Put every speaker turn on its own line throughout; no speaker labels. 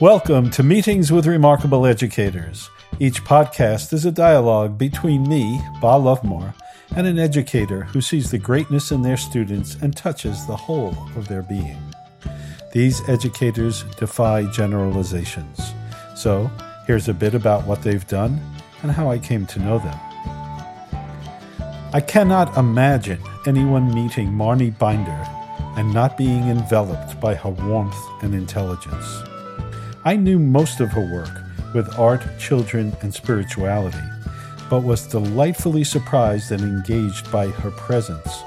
Welcome to Meetings with Remarkable Educators. Each podcast is a dialogue between me, Bob Luvmour, and an educator who sees the greatness in their students and touches the whole of their being. These educators defy generalizations. So, here's a bit about what they've done and how I came to know them. I cannot imagine anyone meeting Marni Binder and not being enveloped by her warmth and intelligence. I knew most of her work with art, children, and spirituality, but was delightfully surprised and engaged by her presence,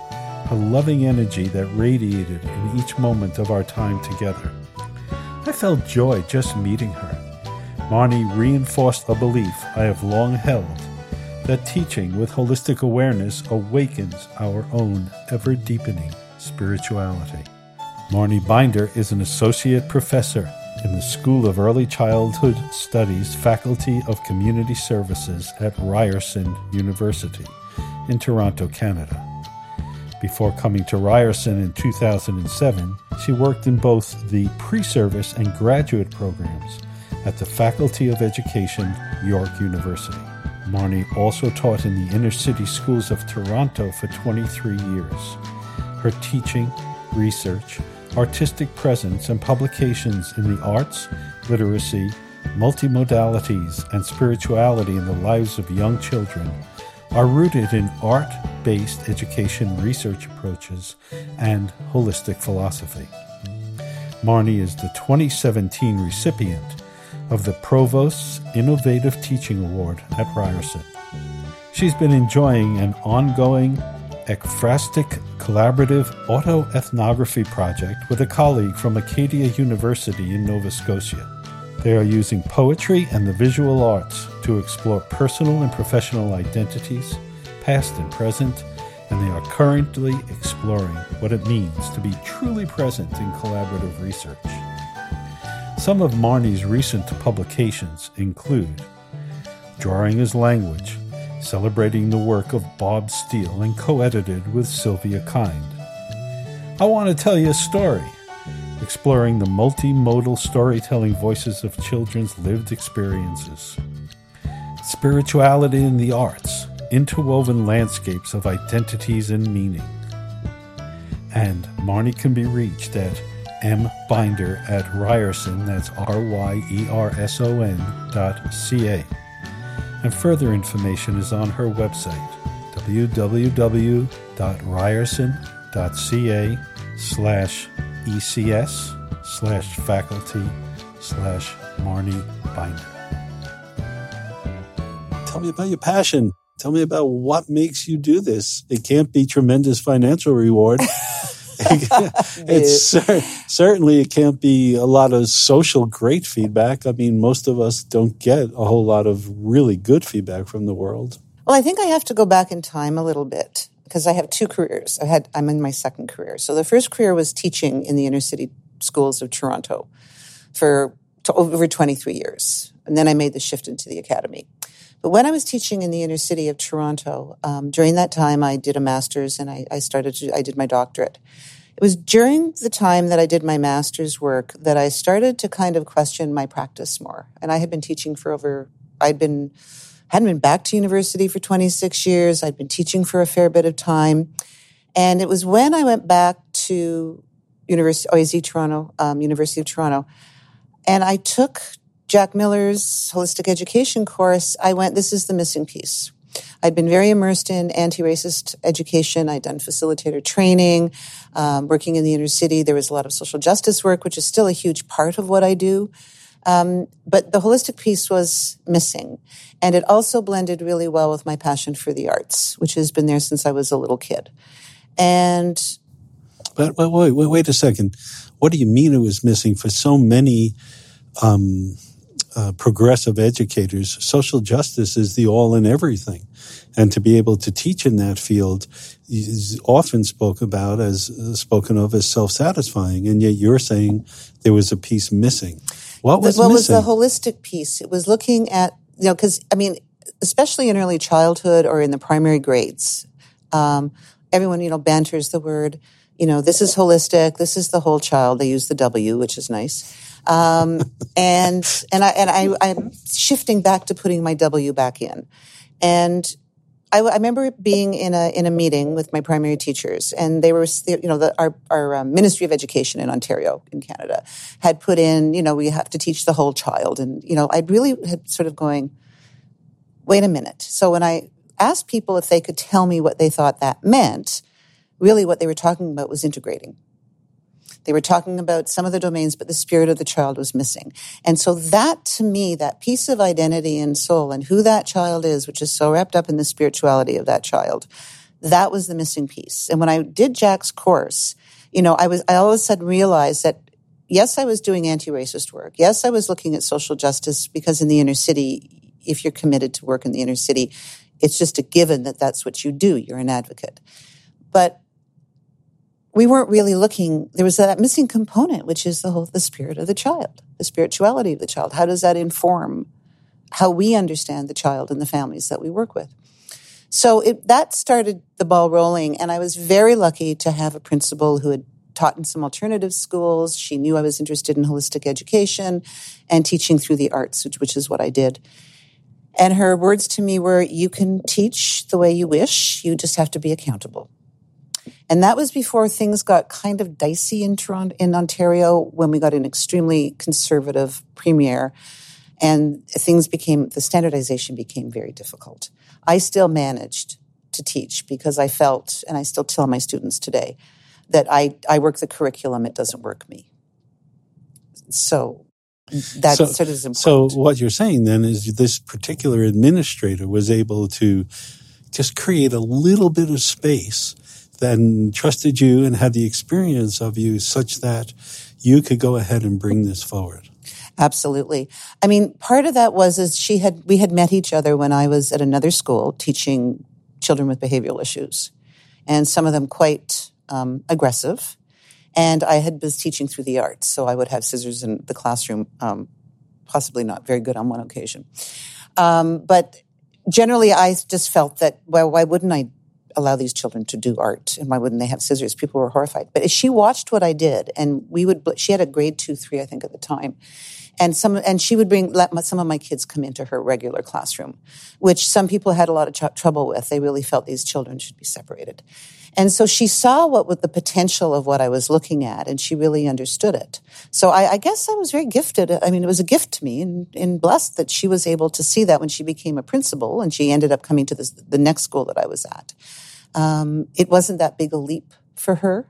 her loving energy that radiated in each moment of our time together. I felt joy just meeting her. Marni reinforced a belief I have long held that teaching with holistic awareness awakens our own ever deepening spirituality. Marni Binder is an associate professor in the School of Early Childhood Studies Faculty of Community Services at Ryerson University in Toronto, Canada. Before coming to Ryerson in 2007, she worked in both the pre service and graduate programs at the Faculty of Education, York University. Marni also taught in the inner city schools of Toronto for 23 years. Her teaching, research, artistic presence, and publications in the arts, literacy, multimodalities, and spirituality in the lives of young children are rooted in art based education research approaches and holistic philosophy. Marni is the 2017 recipient of the Provost's Innovative Teaching Award at Ryerson. She's been enjoying an ongoing ekphrastic collaborative autoethnography project with a colleague from Acadia University in Nova Scotia. They are using poetry and the visual arts to explore personal and professional identities, past and present, and they are currently exploring what it means to be truly present in collaborative research. Some of Marni's recent publications include Drawing as Language, celebrating the work of Bob Steele and co edited with Sylvia Kind. I want to tell you a story, exploring the multimodal storytelling voices of children's lived experiences. Spirituality in the arts, interwoven landscapes of identities and meaning. And Marni can be reached at mbinder at Ryerson, that's R Y E R S O N dot C A and further information is on her website www.ryerson.ca slash ECS slash faculty slash Marni Binder.
Tell me about your passion. Tell me about what makes you do this. It can't be tremendous financial reward. it's cer- certainly it can't be a lot of social great feedback. I mean, most of us don't get a whole lot of really good feedback from the world.
Well, I think I have to go back in time a little bit because I have two careers. I had I'm in my second career. So the first career was teaching in the inner city schools of Toronto for over 23 years, and then I made the shift into the academy. But when I was teaching in the inner city of Toronto, um, during that time, I did a master's and I, I started to, I did my doctorate. It was during the time that I did my master's work that I started to kind of question my practice more. And I had been teaching for over, I'd been, hadn't been back to university for 26 years. I'd been teaching for a fair bit of time. And it was when I went back to University, OISE Toronto, um, University of Toronto, and I took Jack Miller's holistic education course, I went, this is the missing piece. I'd been very immersed in anti-racist education. I'd done facilitator training, um, working in the inner city. There was a lot of social justice work, which is still a huge part of what I do. Um, but the holistic piece was missing. And it also blended really well with my passion for the arts, which has been there since I was a little kid. And.
But wait, wait, wait a second. What do you mean it was missing for so many um, uh, progressive educators, social justice is the all in everything. And to be able to teach in that field is often spoke about as uh, spoken of as self satisfying. And yet you're saying there was a piece missing. What was
what
missing?
was the holistic piece? It was looking at, you know, because I mean, especially in early childhood or in the primary grades, um, everyone, you know, banters the word, you know, this is holistic, this is the whole child. They use the W, which is nice. Um, and and I and I I'm shifting back to putting my W back in, and I, I, remember being in a in a meeting with my primary teachers, and they were, you know, the, our our um, Ministry of Education in Ontario, in Canada, had put in, you know, we have to teach the whole child, and you know, I really had sort of going, wait a minute. So when I asked people if they could tell me what they thought that meant, really what they were talking about was integrating. They were talking about some of the domains, but the spirit of the child was missing. And so that to me, that piece of identity and soul and who that child is, which is so wrapped up in the spirituality of that child, that was the missing piece. And when I did Jack's course, you know, I was, I all of a sudden realized that yes, I was doing anti-racist work. Yes, I was looking at social justice because in the inner city, if you're committed to work in the inner city, it's just a given that that's what you do. You're an advocate. But we weren't really looking there was that missing component which is the whole the spirit of the child the spirituality of the child how does that inform how we understand the child and the families that we work with so it, that started the ball rolling and i was very lucky to have a principal who had taught in some alternative schools she knew i was interested in holistic education and teaching through the arts which, which is what i did and her words to me were you can teach the way you wish you just have to be accountable and that was before things got kind of dicey in Toronto, in Ontario, when we got an extremely conservative premier, and things became the standardization became very difficult. I still managed to teach because I felt, and I still tell my students today, that I, I work the curriculum, it doesn't work me. So that so, sort of is
important. So what you're saying then is this particular administrator was able to just create a little bit of space then trusted you and had the experience of you such that you could go ahead and bring this forward.
Absolutely. I mean, part of that was is she had we had met each other when I was at another school teaching children with behavioral issues, and some of them quite um, aggressive. And I had was teaching through the arts, so I would have scissors in the classroom. Um, possibly not very good on one occasion, um, but generally, I just felt that well, why wouldn't I allow these children to do art? And why wouldn't they have scissors? People were horrified. But she watched what i did and we would she had a grade two three i think at the time and some and she would bring let some of my kids come into her regular classroom which some people had a lot of trouble with they really felt these children should be separated and so she saw what was the potential of what i was looking at and she really understood it so i, I guess i was very gifted i mean it was a gift to me and, and, blessed that she was able to see that when she became a principal and she ended up coming to this, the next school that i was at um, it wasn't that big a leap for her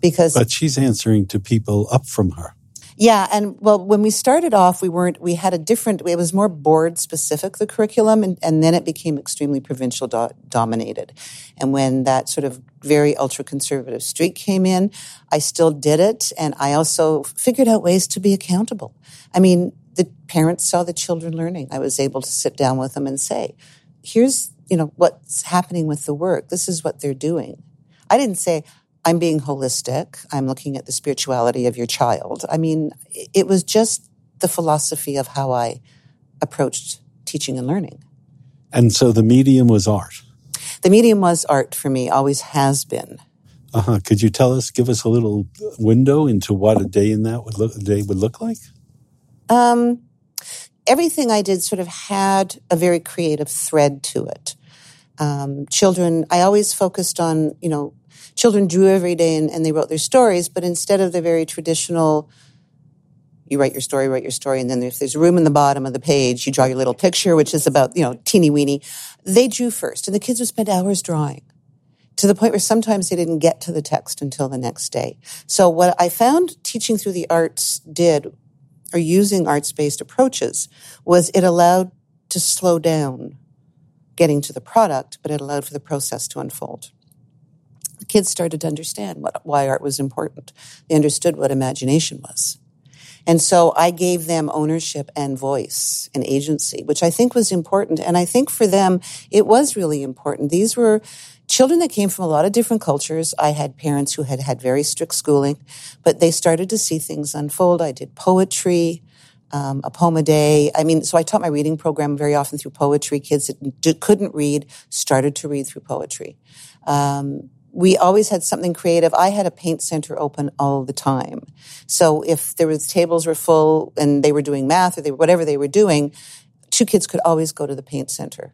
because.
But she's answering to people up from her.
Yeah, and well, when we started off, we weren't. We had a different. It was more board specific the curriculum, and, and then it became extremely provincial do- dominated. And when that sort of very ultra conservative streak came in, I still did it, and I also figured out ways to be accountable. I mean, the parents saw the children learning. I was able to sit down with them and say, "Here's you know, what's happening with the work. This is what they're doing. I didn't say, I'm being holistic. I'm looking at the spirituality of your child. I mean, it was just the philosophy of how I approached teaching and learning.
And so the medium was art.
The medium was art for me, always has been.
Uh huh. Could you tell us, give us a little window into what a day in that would look, a day would look like?
Um, everything I did sort of had a very creative thread to it um, children, I always focused on, you know, children drew every day and, and, they wrote their stories, but instead of the very traditional, you write your story, write your story, and then if there's room in the bottom of the page, you draw your little picture, which is about, you know, teeny weeny. They drew first, and the kids would spend hours drawing to the point where sometimes they didn't get to the text until the next day. So what I found teaching through the arts did, or using arts-based approaches, was it allowed to slow down getting to the product, but it allowed for the process to unfold. Kids started to understand what, why art was important. They understood what imagination was. And so I gave them ownership and voice and agency, which I think was important. And I think for them, it was really important. These were children that came from a lot of different cultures. I had parents who had had very strict schooling, but they started to see things unfold. I did poetry um, a poem a day. I mean, so I taught my reading program very often through poetry. Kids that couldn't read started to read through poetry. Um, we always had something creative. I had a paint center open all the time. So if there was tables were full and they were doing math or they whatever they were doing, two kids could always go to the paint center.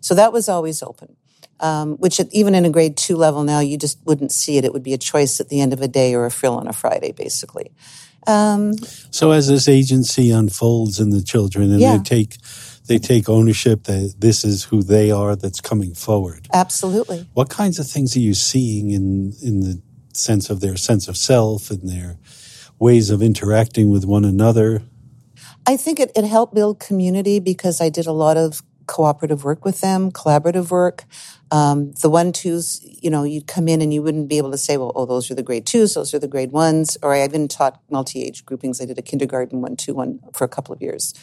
So that was always open. Um, which even in a grade two level now, you just wouldn't see it. It would be a choice at the end of a day or a frill on a Friday, basically. Um,
so as this agency unfolds in the children and
Yeah.
they take they take ownership that this is who they are that's coming forward.
absolutely.
What kinds of things are you seeing in in the sense of their sense of self and their ways of interacting with one another?
I think it, it helped build community because I did a lot of cooperative work with them, collaborative work. Um, the one twos, you know, you'd come in and you wouldn't be able to say, well, oh, those are the grade twos, those are the grade ones. Or I even taught multi age groupings. I did a kindergarten one, two, one for a couple of years.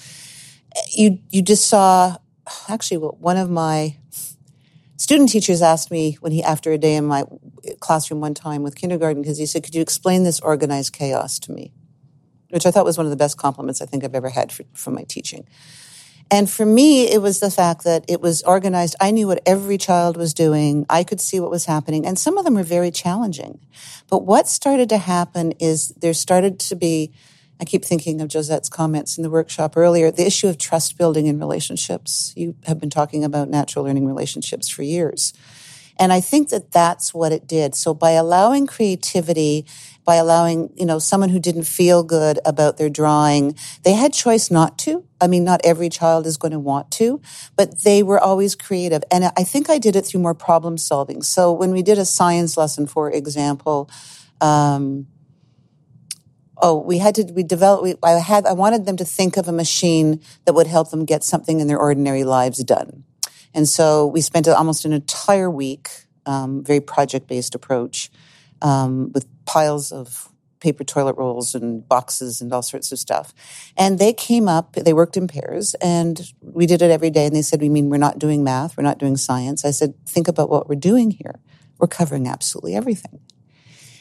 You you just saw, actually, one of my student teachers asked me when he after a day in my classroom one time with kindergarten because he said, "Could you explain this organized chaos to me?" Which I thought was one of the best compliments I think I've ever had for, from my teaching. And for me, it was the fact that it was organized. I knew what every child was doing. I could see what was happening. And some of them were very challenging. But what started to happen is there started to be, I keep thinking of Josette's comments in the workshop earlier, the issue of trust building in relationships. You have been talking about natural learning relationships for years. And I think that that's what it did. So by allowing creativity, by allowing, you know, someone who didn't feel good about their drawing, they had choice not to. I mean, not every child is going to want to, but they were always creative. And I think I did it through more problem solving. So when we did a science lesson, for example, um, oh, we had to, we developed, we, I had, I wanted them to think of a machine that would help them get something in their ordinary lives done. And so we spent almost an entire week, um, very project based approach, um, with piles of paper toilet rolls and boxes and all sorts of stuff. And they came up, they worked in pairs, and we did it every day. And they said, We mean we're not doing math, we're not doing science. I said, Think about what we're doing here. We're covering absolutely everything.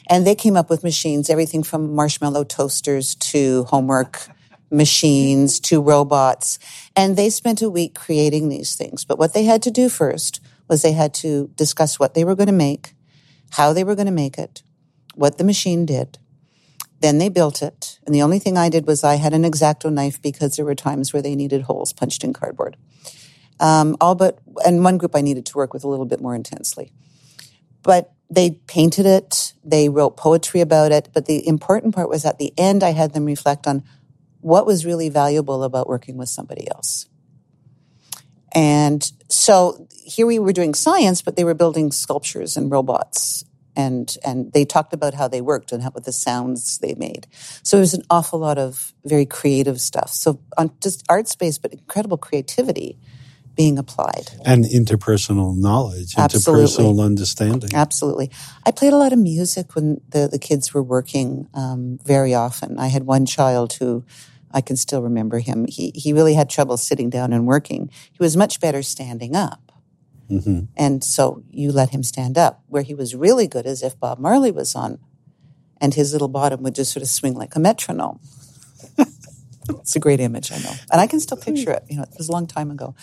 And they came up with machines, everything from marshmallow toasters to homework machines to robots. And they spent a week creating these things. But what they had to do first was they had to discuss what they were going to make, how they were going to make it, what the machine did. Then they built it. And the only thing I did was I had an exacto knife because there were times where they needed holes punched in cardboard. Um, all but, and one group I needed to work with a little bit more intensely. But they painted it, they wrote poetry about it. But the important part was at the end, I had them reflect on what was really valuable about working with somebody else. And so here we were doing science, but they were building sculptures and robots. And, and they talked about how they worked and how, the sounds they made. So it was an awful lot of very creative stuff. So on just art space, but incredible creativity being applied.
And interpersonal knowledge,
Absolutely.
interpersonal understanding.
Absolutely. I played a lot of music when the, the kids were working um, very often. I had one child who I can still remember him. He, he really had trouble sitting down and working. He was much better standing up.
hmm
And so you let him stand up. Where he was really good is if Bob Marley was on and his little bottom would just sort of swing like a metronome. it's a great image, I know. And I can still picture it. You know, it was a long time ago.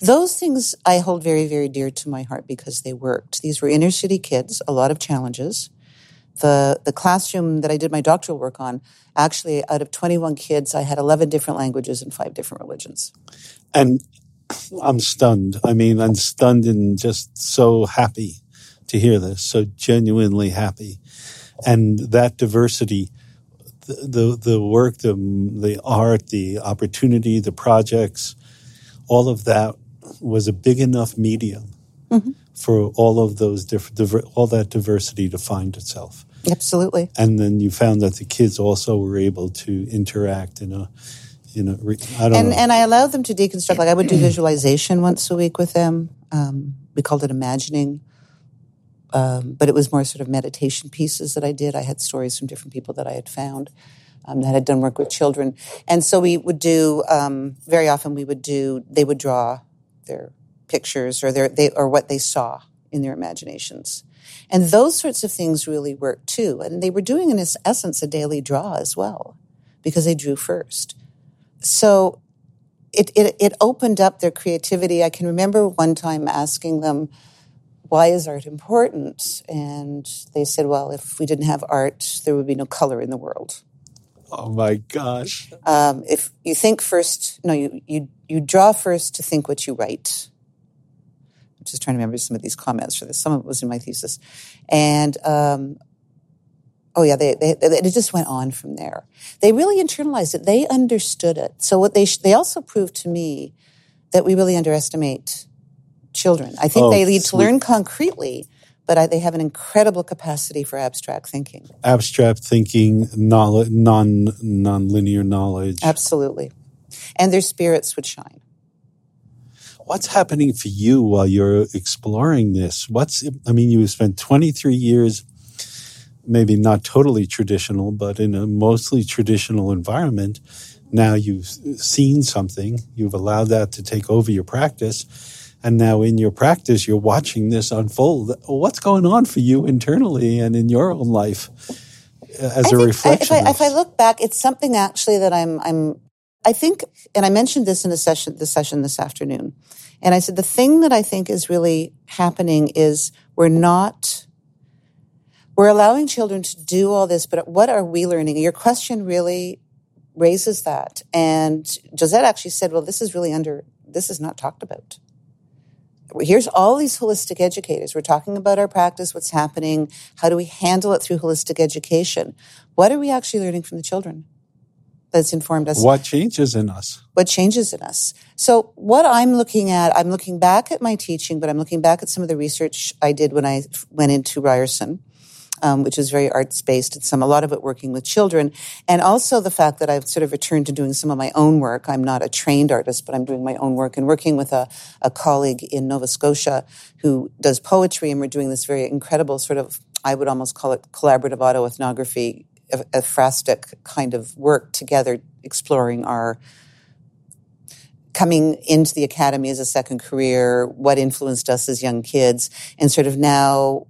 Those things I hold very, very dear to my heart because they worked. These were inner city kids, a lot of challenges. The, the classroom that I did my doctoral work on, actually, out of 21 kids, I had 11 different languages and five different religions.
And I'm stunned. I mean, I'm stunned and just so happy to hear this, so genuinely happy. And that diversity, the, the, the work, the, the art, the opportunity, the projects, all of that was a big enough medium
Mhm.
for all of those different, diver, all that diversity to find itself.
Absolutely.
And then you found that the kids also were able to interact in a, you a, re- I don't
and
know.
and I allowed them to deconstruct. Like I would do visualization once a week with them. Um, we called it imagining, um, but it was more sort of meditation pieces that I did. I had stories from different people that I had found um, that had done work with children, and so we would do um, very often. We would do. They would draw their pictures or their they or what they saw in their imaginations. And those sorts of things really worked too. And they were doing, in ess- essence, a daily draw as well, because they drew first. So it, it, it opened up their creativity. I can remember one time asking them, why is art important? And they said, well, if we didn't have art, there would be no color in the world.
Oh my gosh.
Um, if you think first, no, you, you, you draw first to think what you write. I'm just trying to remember some of these comments for this. Some of it was in my thesis. And, um, oh yeah, they, they, it just went on from there. They really internalized it. They understood it. So what they, they also proved to me that we really underestimate children. I think
Oh,
they need to learn concretely, but I, they have an incredible capacity for abstract thinking.
Abstract thinking, knowledge, non non-linear knowledge.
Absolutely. And their spirits would shine.
What's happening for you while you're exploring this? What's I mean, you spent 23 years maybe not totally traditional, but in a mostly traditional environment. Now you've seen something, you've allowed that to take over your practice, and now in your practice you're watching this unfold. What's going on for you internally and in your own life uh, as
I
a reflection?
I, if, I, if I look back, it's something actually that I'm, I'm, I think, and I mentioned this in a session, the session this afternoon, and I said the thing that I think is really happening is we're not, we're allowing children to do all this, but what are we learning? Your question really raises that, and Josette actually said, "Well, this is really under, this is not talked about." Here's all these holistic educators. We're talking about our practice, what's happening, how do we handle it through holistic education? What are we actually learning from the children that's informed us?
what changes in us?
What changes in us? So, what I'm looking at, I'm looking back at my teaching, but I'm looking back at some of the research I did when I went into Ryerson. Um, which is very arts based. It's some a lot of it working with children, and also the fact that I've sort of returned to doing some of my own work. I'm not a trained artist, but I'm doing my own work and working with a, a colleague in Nova Scotia who does poetry, and we're doing this very incredible sort of I would almost call it collaborative autoethnography, a, ekphrastic kind of work together, exploring our coming into the academy as a second career, what influenced us as young kids, and sort of now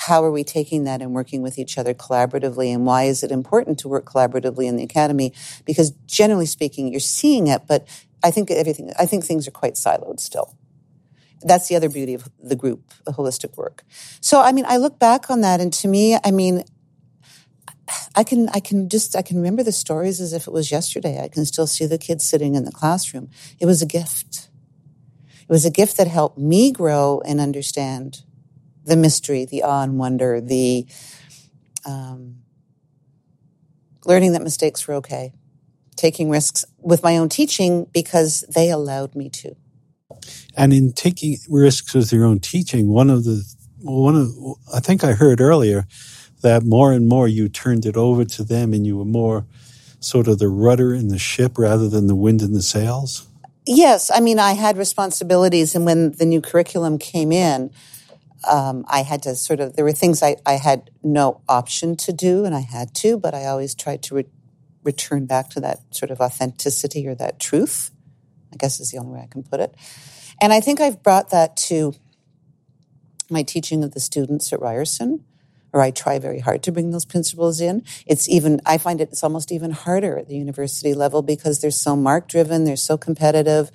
how are we taking that and working with each other collaboratively and why is it important to work collaboratively in the academy? Because generally speaking you're seeing it but i think everything i think things are quite siloed still. That's the other beauty of the group the holistic work. So i mean i look back on that and to me i mean I can I can just I can remember the stories as if it was yesterday. I can still see the kids sitting in the classroom. It was a gift. It was a gift that helped me grow and understand the mystery, the awe and wonder, the um, learning that mistakes were okay, taking risks with my own teaching because they allowed me to.
And in taking risks with your own teaching, one of the one of I think I heard earlier that more and more you turned it over to them and you were more sort of the rudder in the ship rather than the wind in the sails.
Yes, I mean I had responsibilities, and when the new curriculum came in, um, I had to sort of there were things I, I had no option to do, and I had to, but I always tried to re- return back to that sort of authenticity or that truth. I guess is the only way I can put it. And I think I've brought that to my teaching of the students at Ryerson, or I try very hard to bring those principles in. It's even, I find it, it's almost even harder at the university level because they're so mark driven, they're so competitive.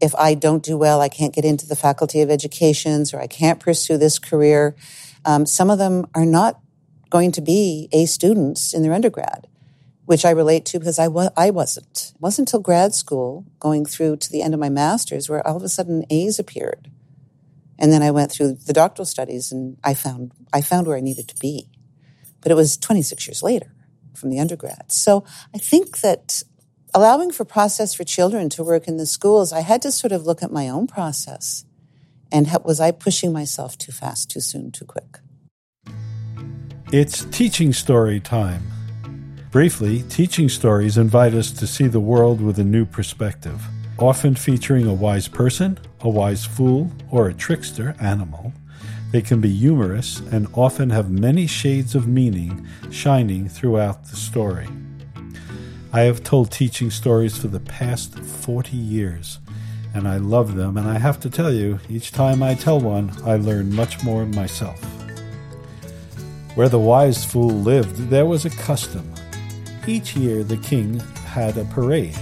If I don't do well, I can't get into the faculty of educations or I can't pursue this career. Um, some of them are not going to be A students in their undergrad, which I relate to because I, wa- I wasn't. It wasn't until grad school, going through to the end of my master's, where all of a sudden A's appeared. And then I went through the doctoral studies and I found, I found where I needed to be. But it was 26 years later from the undergrad. So I think that allowing for process for children to work in the schools, I had to sort of look at my own process. And was I pushing myself too fast, too soon, too quick?
It's teaching story time. Briefly, teaching stories invite us to see the world with a new perspective, often featuring a wise person, a wise fool, or a trickster animal. They can be humorous and often have many shades of meaning shining throughout the story. I have told teaching stories for the past 40 years, and I love them, and I have to tell you, each time I tell one, I learn much more myself. Where the wise fool lived, there was a custom. Each year, the king had a parade,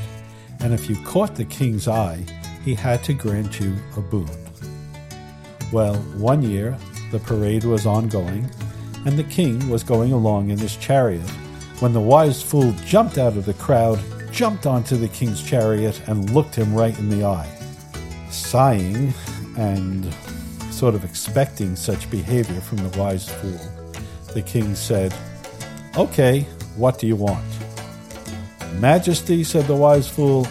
and if you caught the king's eye, he had to grant you a boon. Well, one year, The parade was ongoing, and the king was going along in his chariot when the wise fool jumped out of the crowd, jumped onto the king's chariot, and looked him right in the eye. Sighing and sort of expecting such behavior from the wise fool, the king said, Okay, what do you want? Majesty, said the wise fool,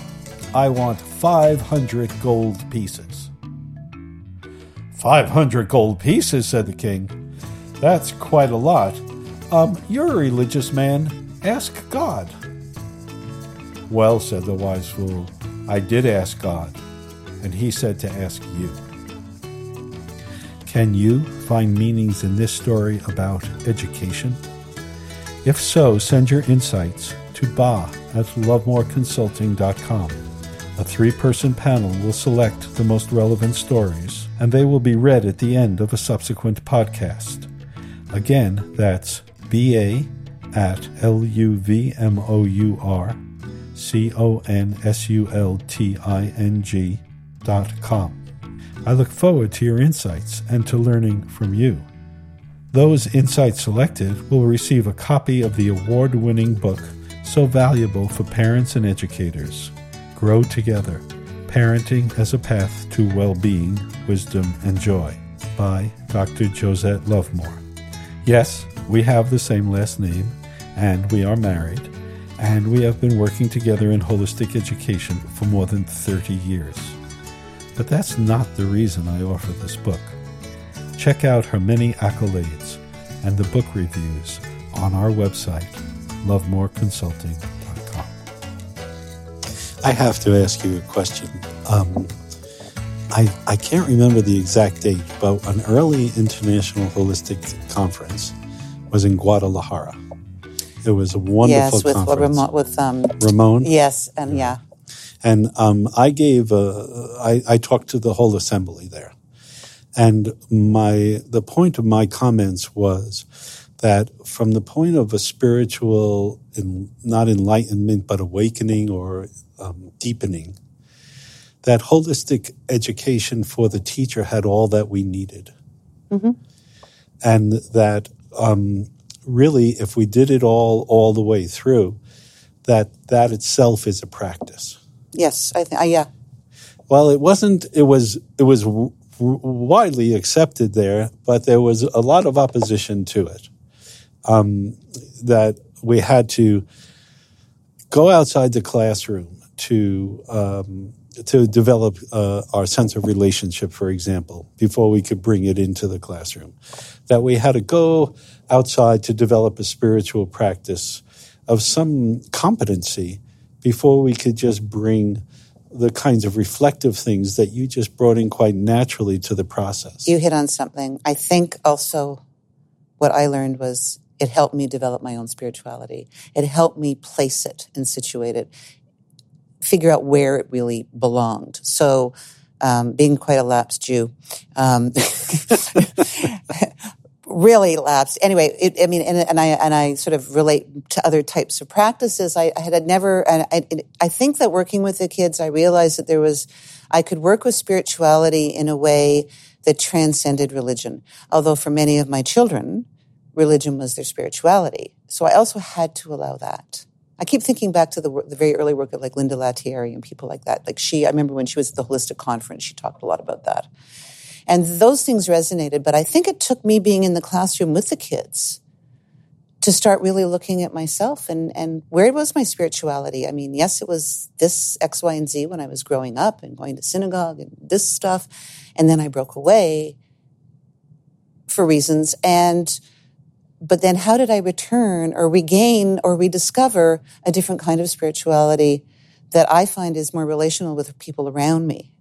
I want 500 gold pieces. 500 gold pieces, said the king. That's quite a lot. Um, you're a religious man. Ask God. Well, said the wise fool, I did ask God, and he said to ask you. Can you find meanings in this story about education? If so, send your insights to ba at luvmourconsulting.com. A three person panel will select the most relevant stories, and they will be read at the end of a subsequent podcast. Again, that's ba at l u v m o u r c o n s u l t i n g dot com. I look forward to your insights and to learning from you. Those insights selected will receive a copy of the award winning book so valuable for parents and educators Grow Together Parenting as a Path to Well Being, Wisdom, and Joy by Dr. Josette Luvmour. Yes, we have the same last name, and we are married, and we have been working together in holistic education for more than 30 years. But that's not the reason I offer this book. Check out her many accolades and the book reviews on our website, luvmourconsulting.com.
I have to ask you a question. Um, I, I can't remember the exact date, but an early international holistic conference was in Guadalajara. It was a wonderful
yes, with
conference.
Ramon, with um,
Ramon?
yes, and yeah,
And um, I gave, a, I, I talked to the whole assembly there. And my, the point of my comments was that from the point of a spiritual, not enlightenment, but awakening or um, deepening, that holistic education for the teacher had all that we needed. And that um, really, if we did it all, all the way through, that that itself is a practice.
yes, I think, uh, yeah,
Well, it wasn't. It was. It was w- w- widely accepted there, but there was a lot of opposition to it. Um, that we had to go outside the classroom to um, to develop uh, our sense of relationship, for example, before we could bring it into the classroom. That we had to go outside to develop a spiritual practice of some competency before we could just bring the kinds of reflective things that you just brought in quite naturally to the process.
you hit on something. I think also what I learned was it helped me develop my own spirituality. It helped me place it and situate it, figure out where it really belonged. So, um, being quite a lapsed Jew, um, really lapsed. Anyway, it, I mean, and, and I and I sort of relate to other types of practices. I, I had never, and I, I think that working with the kids, I realized that there was, I could work with spirituality in a way that transcended religion. Although for many of my children, religion was their spirituality. So I also had to allow that. I keep thinking back to the, the very early work of like Linda Lantieri and people like that. Like she, I remember when she was at the holistic conference, she talked a lot about that. And those things resonated, but I think it took me being in the classroom with the kids to start really looking at myself and, and where was my spirituality? I mean, yes, it was this X, Y, and Z when I was growing up and going to synagogue and this stuff. And then I broke away for reasons. And, but then how did I return or regain or rediscover a different kind of spirituality that I find is more relational with people around me?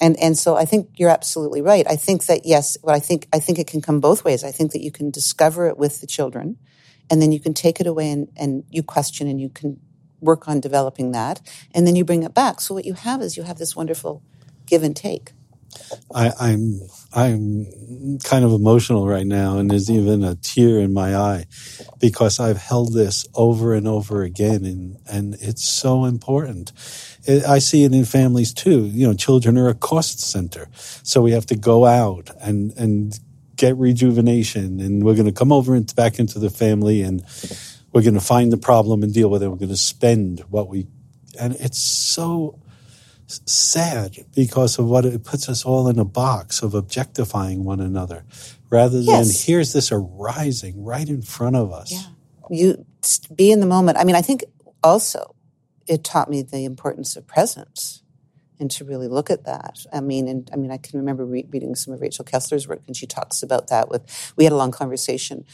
And and so I think you're absolutely right. I think that yes, what I think I think it can come both ways. I think that you can discover it with the children, and then you can take it away and, and you question and you can work on developing that, and then you bring it back. So what you have is you have this wonderful give and take.
I, I'm I'm kind of emotional right now, and there's even a tear in my eye because I've held this over and over again, and and it's so important. I see it in families too. You know, children are a cost center, so we have to go out and and get rejuvenation, and we're going to come over and back into the family, and we're going to find the problem and deal with it. We're going to spend what we, and it's so sad because of what it puts us all in a box of objectifying one another rather than
Yes.
here's this arising right in front of us.
Yeah. You be in the moment. I mean, I think also it taught me the importance of presence and to really look at that. I mean, and I mean, I can remember re- reading some of Rachel Kessler's work, and she talks about that. With we had a long conversation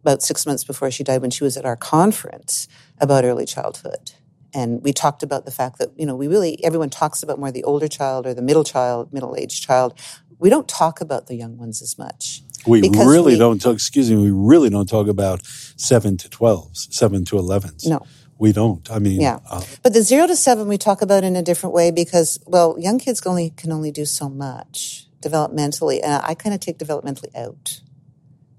about six months before she died when she was at our conference about early childhood. And we talked about the fact that, you know, we really, everyone talks about more the older child or the middle child, middle aged child. We don't talk about the young ones as much.
We really
we-
don't talk, excuse me, we really don't talk about 7 to 12s, 7 to 11s.
No.
We don't. I mean,
Yeah.
uh,
But the zero to seven we talk about in a different way because, well, young kids can only can only do so much developmentally, and I kind of take developmentally out.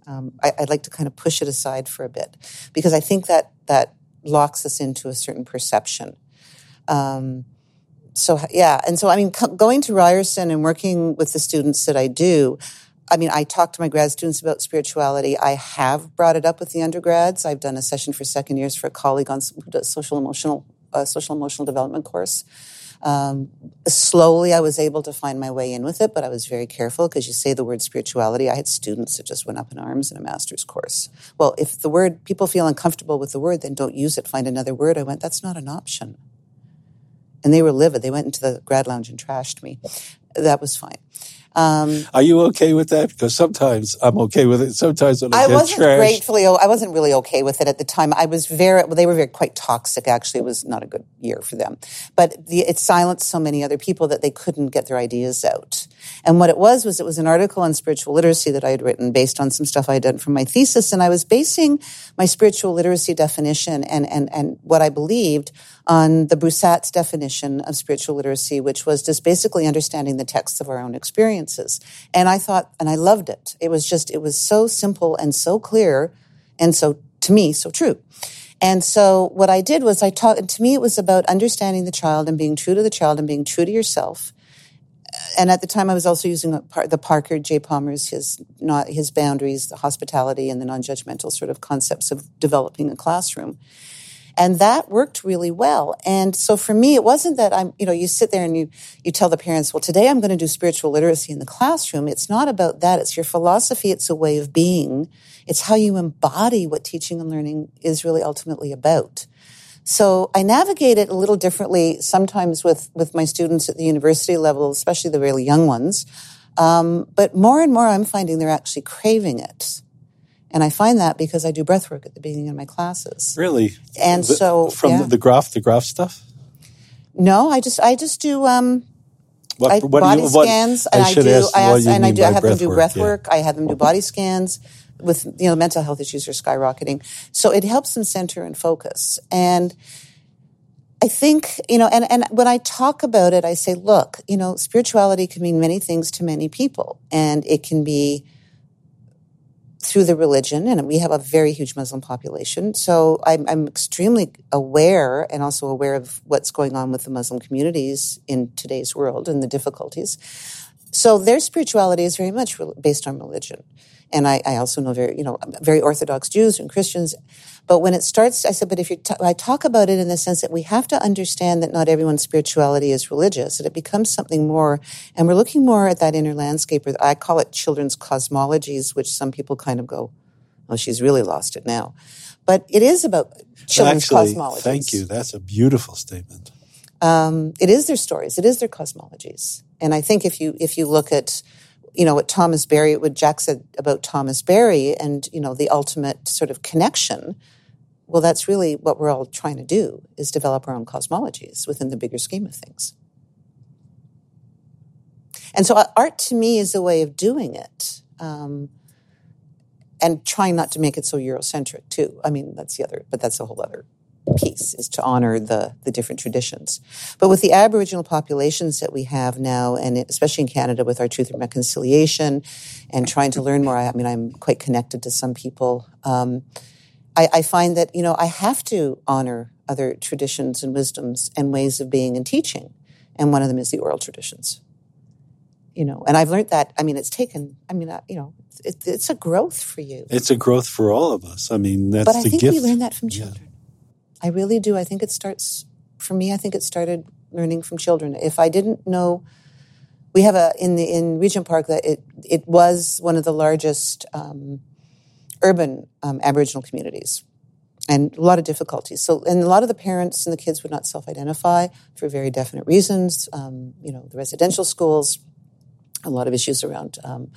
Um, I, I'd like to kind of push it aside for a bit because I think that that locks us into a certain perception. Um, so yeah, and so I mean, going to Ryerson and working with the students that I do, I mean, I talk to my grad students about spirituality. I have brought it up with the undergrads. I've done a session for second years for a colleague on social emotional uh, social emotional development course. Um, slowly, I was able to find my way in with it, but I was very careful because you say the word spirituality. I had students that just went up in arms in a master's course. Well, if the word people feel uncomfortable with the word, then don't use it. Find another word. I went. That's not an option. And they were livid. They went into the grad lounge and trashed me. That was fine. Um,
are you okay with that? Because sometimes I'm okay with it. Sometimes when I,
I wasn't
trashed,
gratefully. I wasn't really okay with it at the time. I was very. Well, they were very quite toxic. Actually, it was not a good year for them. But the, it silenced so many other people that they couldn't get their ideas out. And what it was was it was an article on spiritual literacy that I had written based on some stuff I had done from my thesis, and I was basing my spiritual literacy definition and and and what I believed on the Brussat's definition of spiritual literacy, which was just basically understanding the texts of our own experiences. And I thought, and I loved it. It was just, it was so simple and so clear, and so to me, so true. And so what I did was I taught, and to me, it was about understanding the child and being true to the child and being true to yourself. And at the time, I was also using the Parker J. Palmer's his not his boundaries, the hospitality, and the non-judgmental sort of concepts of developing a classroom and that worked really well. And so for me it wasn't that i'm you know you sit there and you you tell the parents well today i'm going to do spiritual literacy in the classroom. It's not about that. It's your philosophy. It's a way of being. It's how you embody what teaching and learning is really ultimately about. So i navigate it a little differently sometimes with with my students at the university level especially the really young ones. Um, but more and more i'm finding they're actually craving it and I find that because I do breath work at the beginning of my classes.
really.
And
The-
so,
from
yeah.
the, the graph, the graph stuff.
No, I just I just do um
What,
I,
what
body
you- what-
scans and I, do
ask
I ask, and I do I have them do breath
yeah.
work. I have them do body scans with you know mental health issues are skyrocketing. So it helps them center and focus. And I think, you know, and, and when I talk about it, I say, look, you know, spirituality can mean many things to many people. And it can be through the religion, and we have a very huge Muslim population. So I'm, I'm extremely aware and also aware of what's going on with the Muslim communities in today's world and the difficulties. So their spirituality is very much based on religion. And I, I also know very, you know, very Orthodox Jews and Christians. But when it starts, I said, but if you, t- I talk about it in the sense that we have to understand that not everyone's spirituality is religious, that it becomes something more, and we're looking more at that inner landscape, or I call it children's cosmologies, which some people kind of go, oh, she's really lost it now. But it is about children's
Actually,
cosmologies.
thank you. That's a beautiful statement.
Um, it is their stories. It is their cosmologies. And I think if you if you look at you know what Thomas Berry, what Jack said about Thomas Berry, and you know the ultimate sort of connection. Well, that's really what we're all trying to do: is develop our own cosmologies within the bigger scheme of things. And so, uh, art to me is a way of doing it, um, and trying not to make it so Eurocentric too. I mean, that's the other, but that's a whole other piece is to honor the the different traditions. But with the Aboriginal populations that we have now, and especially in Canada with our Truth and Reconciliation, and trying to learn more. I mean, I'm quite connected to some people. Um, I, I find that you know I have to honor other traditions and wisdoms and ways of being and teaching, and one of them is the oral traditions you know and i've learned that i mean it's taken i mean uh, you know it, it's a growth for you
It's a growth for all of us. I mean, that's
but i think
gift.
we learn that from
Yeah.
I really do i think it starts for me i think it started learning from children if i didn't know we have a in the in regent park that it it was one of the largest um, urban um, aboriginal communities and a lot of difficulties. So, and a lot of the parents and the kids would not self-identify for very definite reasons. Um, you know, the residential schools, a lot of issues around um,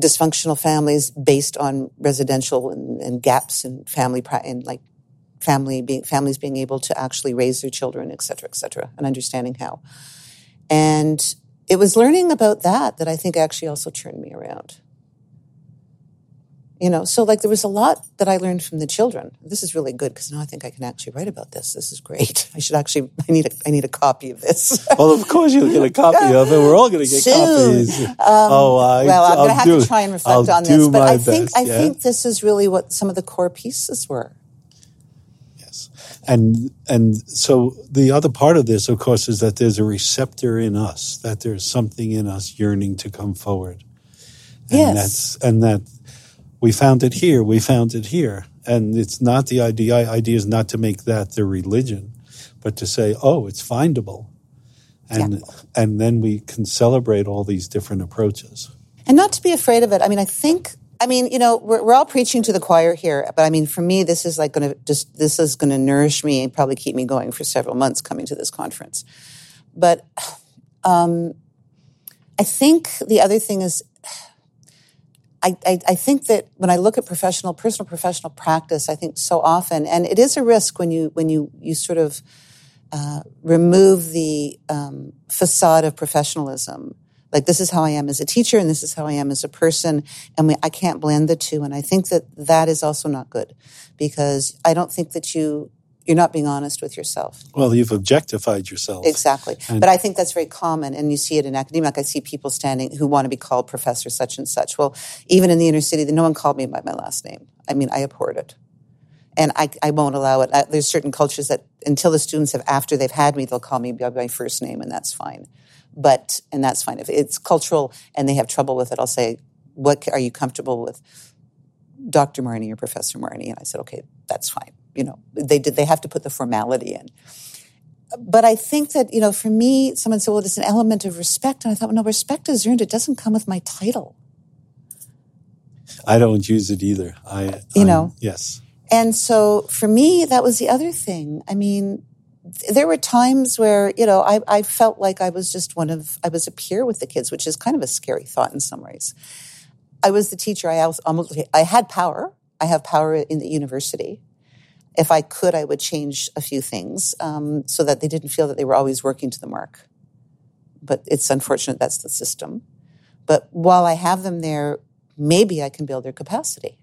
dysfunctional families based on residential and, and gaps in family and like family being families being able to actually raise their children, et cetera, et cetera, and understanding how. And it was learning about that that I think actually also turned me around you know so like there was a lot that i learned from the children this is really good because now i think i can actually write about this this is great i should actually i need a, I need a copy of this
well, of course you'll get a copy of it. We're all going to get
Soon.
copies. Um, oh, I,
well i'm going to have to try and reflect
I'll
on this but i think
best,
i think this is really what some of the core pieces were.
And and so the other part of this, of course, is that there's a receptor in us, that there's something in us yearning to come forward. And
Yes.
that's and that we found it here, we found it here. And it's not the idea idea is not to make that the religion, but to say, oh, it's findable. And
Yeah.
and then we can celebrate all these different approaches.
and not to be afraid of it. I mean, I think, I mean, you know, we're, we're all preaching to the choir here, but I mean, for me, this is like going to just, this is going to nourish me and probably keep me going for several months coming to this conference. But um, I think the other thing is, I, I, I think that when I look at professional, personal professional practice, I think so often, and it is a risk when you when you you sort of uh, remove the um, facade of professionalism. Like this is how I am as a teacher, and this is how I am as a person, and we, I can't blend the two. And I think that that is also not good, because I don't think that you you're not being honest with yourself.
Well, you've objectified yourself.
Exactly.
And-
but I think that's very common, and you see it in academia. Like I see people standing who want to be called Professor such and such. Well, even in the inner city, no one called me by my last name. I mean, I abhorred it. And I, I won't allow it. There's certain cultures that until the students have, after they've had me, they'll call me by my first name, and that's fine. But, and that's fine. If it's cultural and they have trouble with it, I'll say, what are you comfortable with? Dr. Marini or Professor Marini?" And I said, okay, that's fine. You know, they did, they have to put the formality in but I think that, you know, for me, someone said, well, it's an element of respect. And I thought, well, no, respect is earned. It doesn't come with my title.
I don't use it either. I
You
I'm-
know.
Yes.
And so for me, that was the other thing. I mean, there were times where, you know, I, I felt like I was just one of, I was a peer with the kids, which is kind of a scary thought in some ways. I was the teacher. I was almost, I had power. I have power in the university. If I could, I would change a few things um, so that they didn't feel that they were always working to the mark. But it's unfortunate that's the system. But while I have them there, maybe I can build their capacity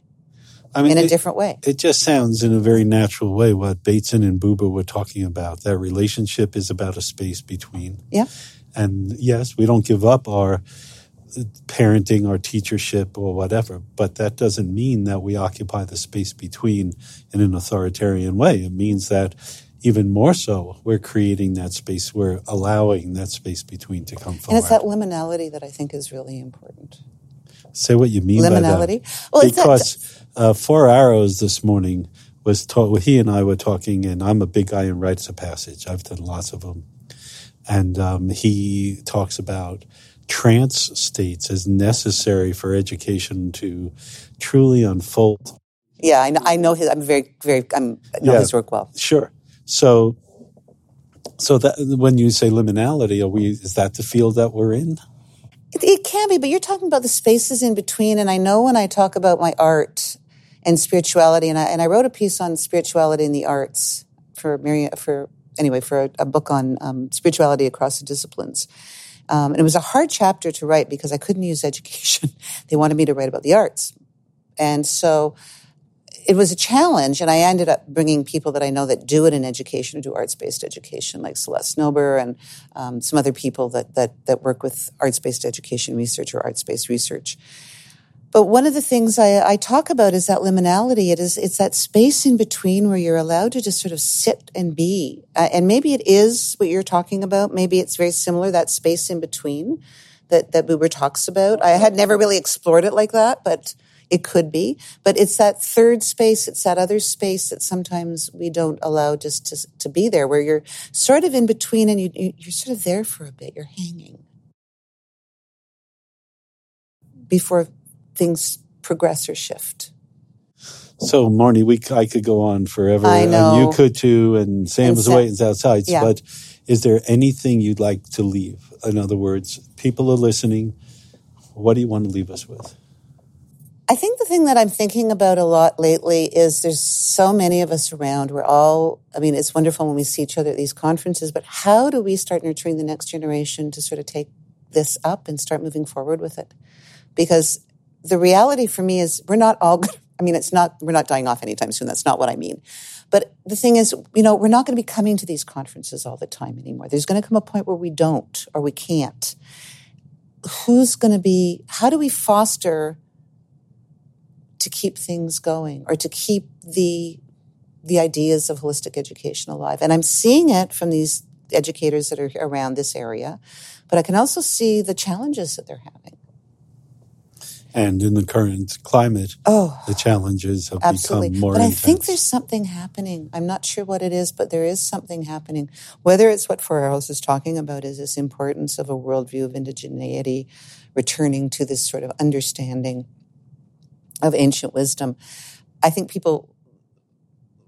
I mean,
in a
it-
different way.
It just sounds in a very natural way what Bateson and Buber were talking about. That relationship is about a space between.
Yeah.
And yes, we don't give up our parenting, our teachership, or whatever, but that doesn't mean that we occupy the space between in an authoritarian way. It means that even more so, we're creating that space, we're allowing that space between to come
And
forward.
it's that liminality that I think is really important.
Say what you mean by that.
Liminality. Well,
because uh, Four Arrows this morning was taught. He and I were talking, and I'm a big guy in rites of passage. I've done lots of them, and um, he talks about trance states as necessary for education to truly unfold.
yeah, I know, I know his. I'm very, very. I'm, I know
Yeah.
his work well.
Sure. So, so that when you say liminality, are we? Is that the field that we're in?
It, it can be, but you're talking about the spaces in between. And I know when I talk about my art and spirituality, and I and I wrote a piece on spirituality in the arts for Mary for anyway for a, a book on um, spirituality across the disciplines. Um, and it was a hard chapter to write because I couldn't use education. they wanted me to write about the arts, and so it was a challenge, and I ended up bringing people that I know that do it in education, do arts based education, like Celeste Snowber and um, some other people that, that, that work with arts based education research or arts based research. But one of the things I, I, talk about is that liminality. It is it's that space in between where you're allowed to just sort of sit and be. Uh, and maybe it is what you're talking about. Maybe it's very similar that space in between that that Buber talks about. I had never really explored it like that, but it could be. But it's that third space. It's that other space that sometimes we don't allow just to to be there, where you're sort of in between and you, you're sort of there for a bit. You're hanging before things progress or shift.
So, Marni, we I could go on forever.
I know.
And you could too, and Sam's
And
waiting outside.
yeah.
But is there anything you'd like to leave? In other words, people are listening. What do you want to leave us with?
I think the thing that I'm thinking about a lot lately is there's so many of us around. We're all, I mean, it's wonderful when we see each other at these conferences, but how do we start nurturing the next generation to sort of take this up and start moving forward with it? Because the reality for me is we're not all, I mean, it's not, we're not dying off anytime soon. That's not what I mean. But the thing is, you know, we're not going to be coming to these conferences all the time anymore. There's going to come a point where we don't or we can't. Who's going to be, how do we foster to keep things going or to keep the the ideas of holistic education alive. And I'm seeing it from these educators that are around this area, but I can also see the challenges that they're having.
And in the current climate,
Oh,
the challenges have
absolutely.
become more
but I think there's something happening. I'm not sure what it is, but there is something happening. Whether it's what Four Arrows is talking about is this importance of a worldview of indigeneity, returning to this sort of understanding of ancient wisdom. I think people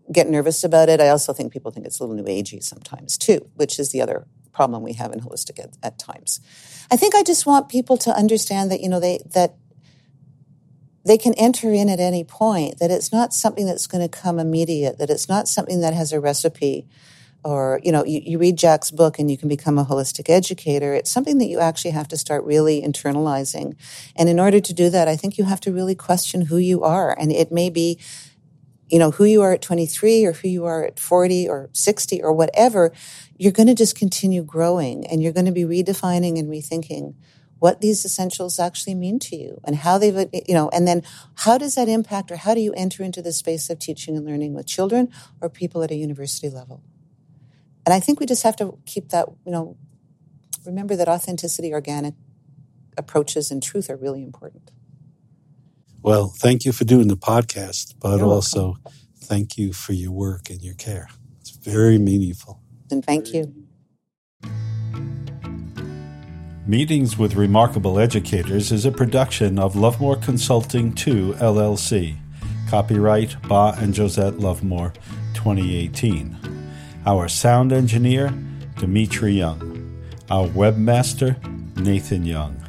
get nervous about it. I also think people think it's a little new agey sometimes too, which is the other problem we have in holistic at, at times. I think I just want people to understand that you know they that they can enter in at any point. That it's not something that's going to come immediate. That it's not something that has a recipe. Or you know, you, you read Jack's book and you can become a holistic educator. It's something that you actually have to start really internalizing. And in order to do that, I think you have to really question who you are. And it may be you know, who you are at 23 or who you are at 40 or 60 or whatever, you're going to just continue growing and you're going to be redefining and rethinking what these essentials actually mean to you and how they've, you know, and then how does that impact or how do you enter into the space of teaching and learning with children or people at a university level? And I think we just have to keep that, you know, remember that authenticity, organic approaches, and truth are really important.
Well, thank you for doing the podcast, but
You're
also thank you for your work and your care. It's very meaningful.
And thank you.
Meetings with Remarkable Educators is a production of Luvmour Consulting 2 LLC. Copyright Ba and Josette Luvmour 2018. Our sound engineer, Dimitri Young. Our webmaster, Nathan Young.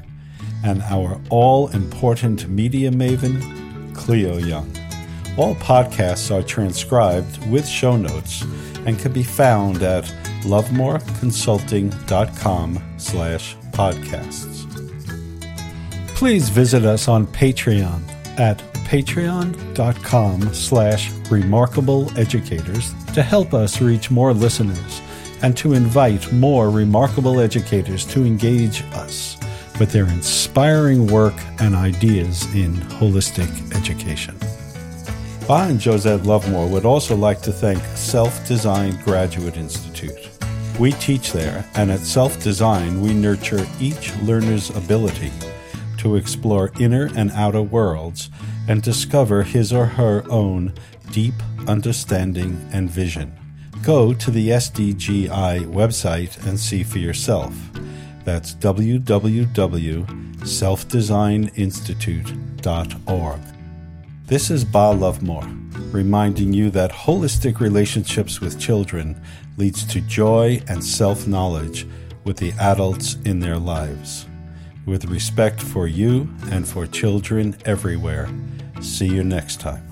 And our all important media maven, Cleo Young. All podcasts are transcribed with show notes and can be found at luvmourconsulting.com slash podcasts. Please visit us on Patreon at patreon.com slash remarkable educators to help us reach more listeners and to invite more remarkable educators to engage us with their inspiring work and ideas in holistic education. Ba and Josette Luvmour would also like to thank Self Design Graduate Institute. We teach there, and at Self Design, we nurture each learner's ability to explore inner and outer worlds and discover his or her own deep understanding and vision. Go to the SDGI website and see for yourself. That's www.selfdesigninstitute.org. This is Ba Luvmour, reminding you that holistic relationships with children leads to joy and self-knowledge with the adults in their lives. With respect for you and for children everywhere. See you next time.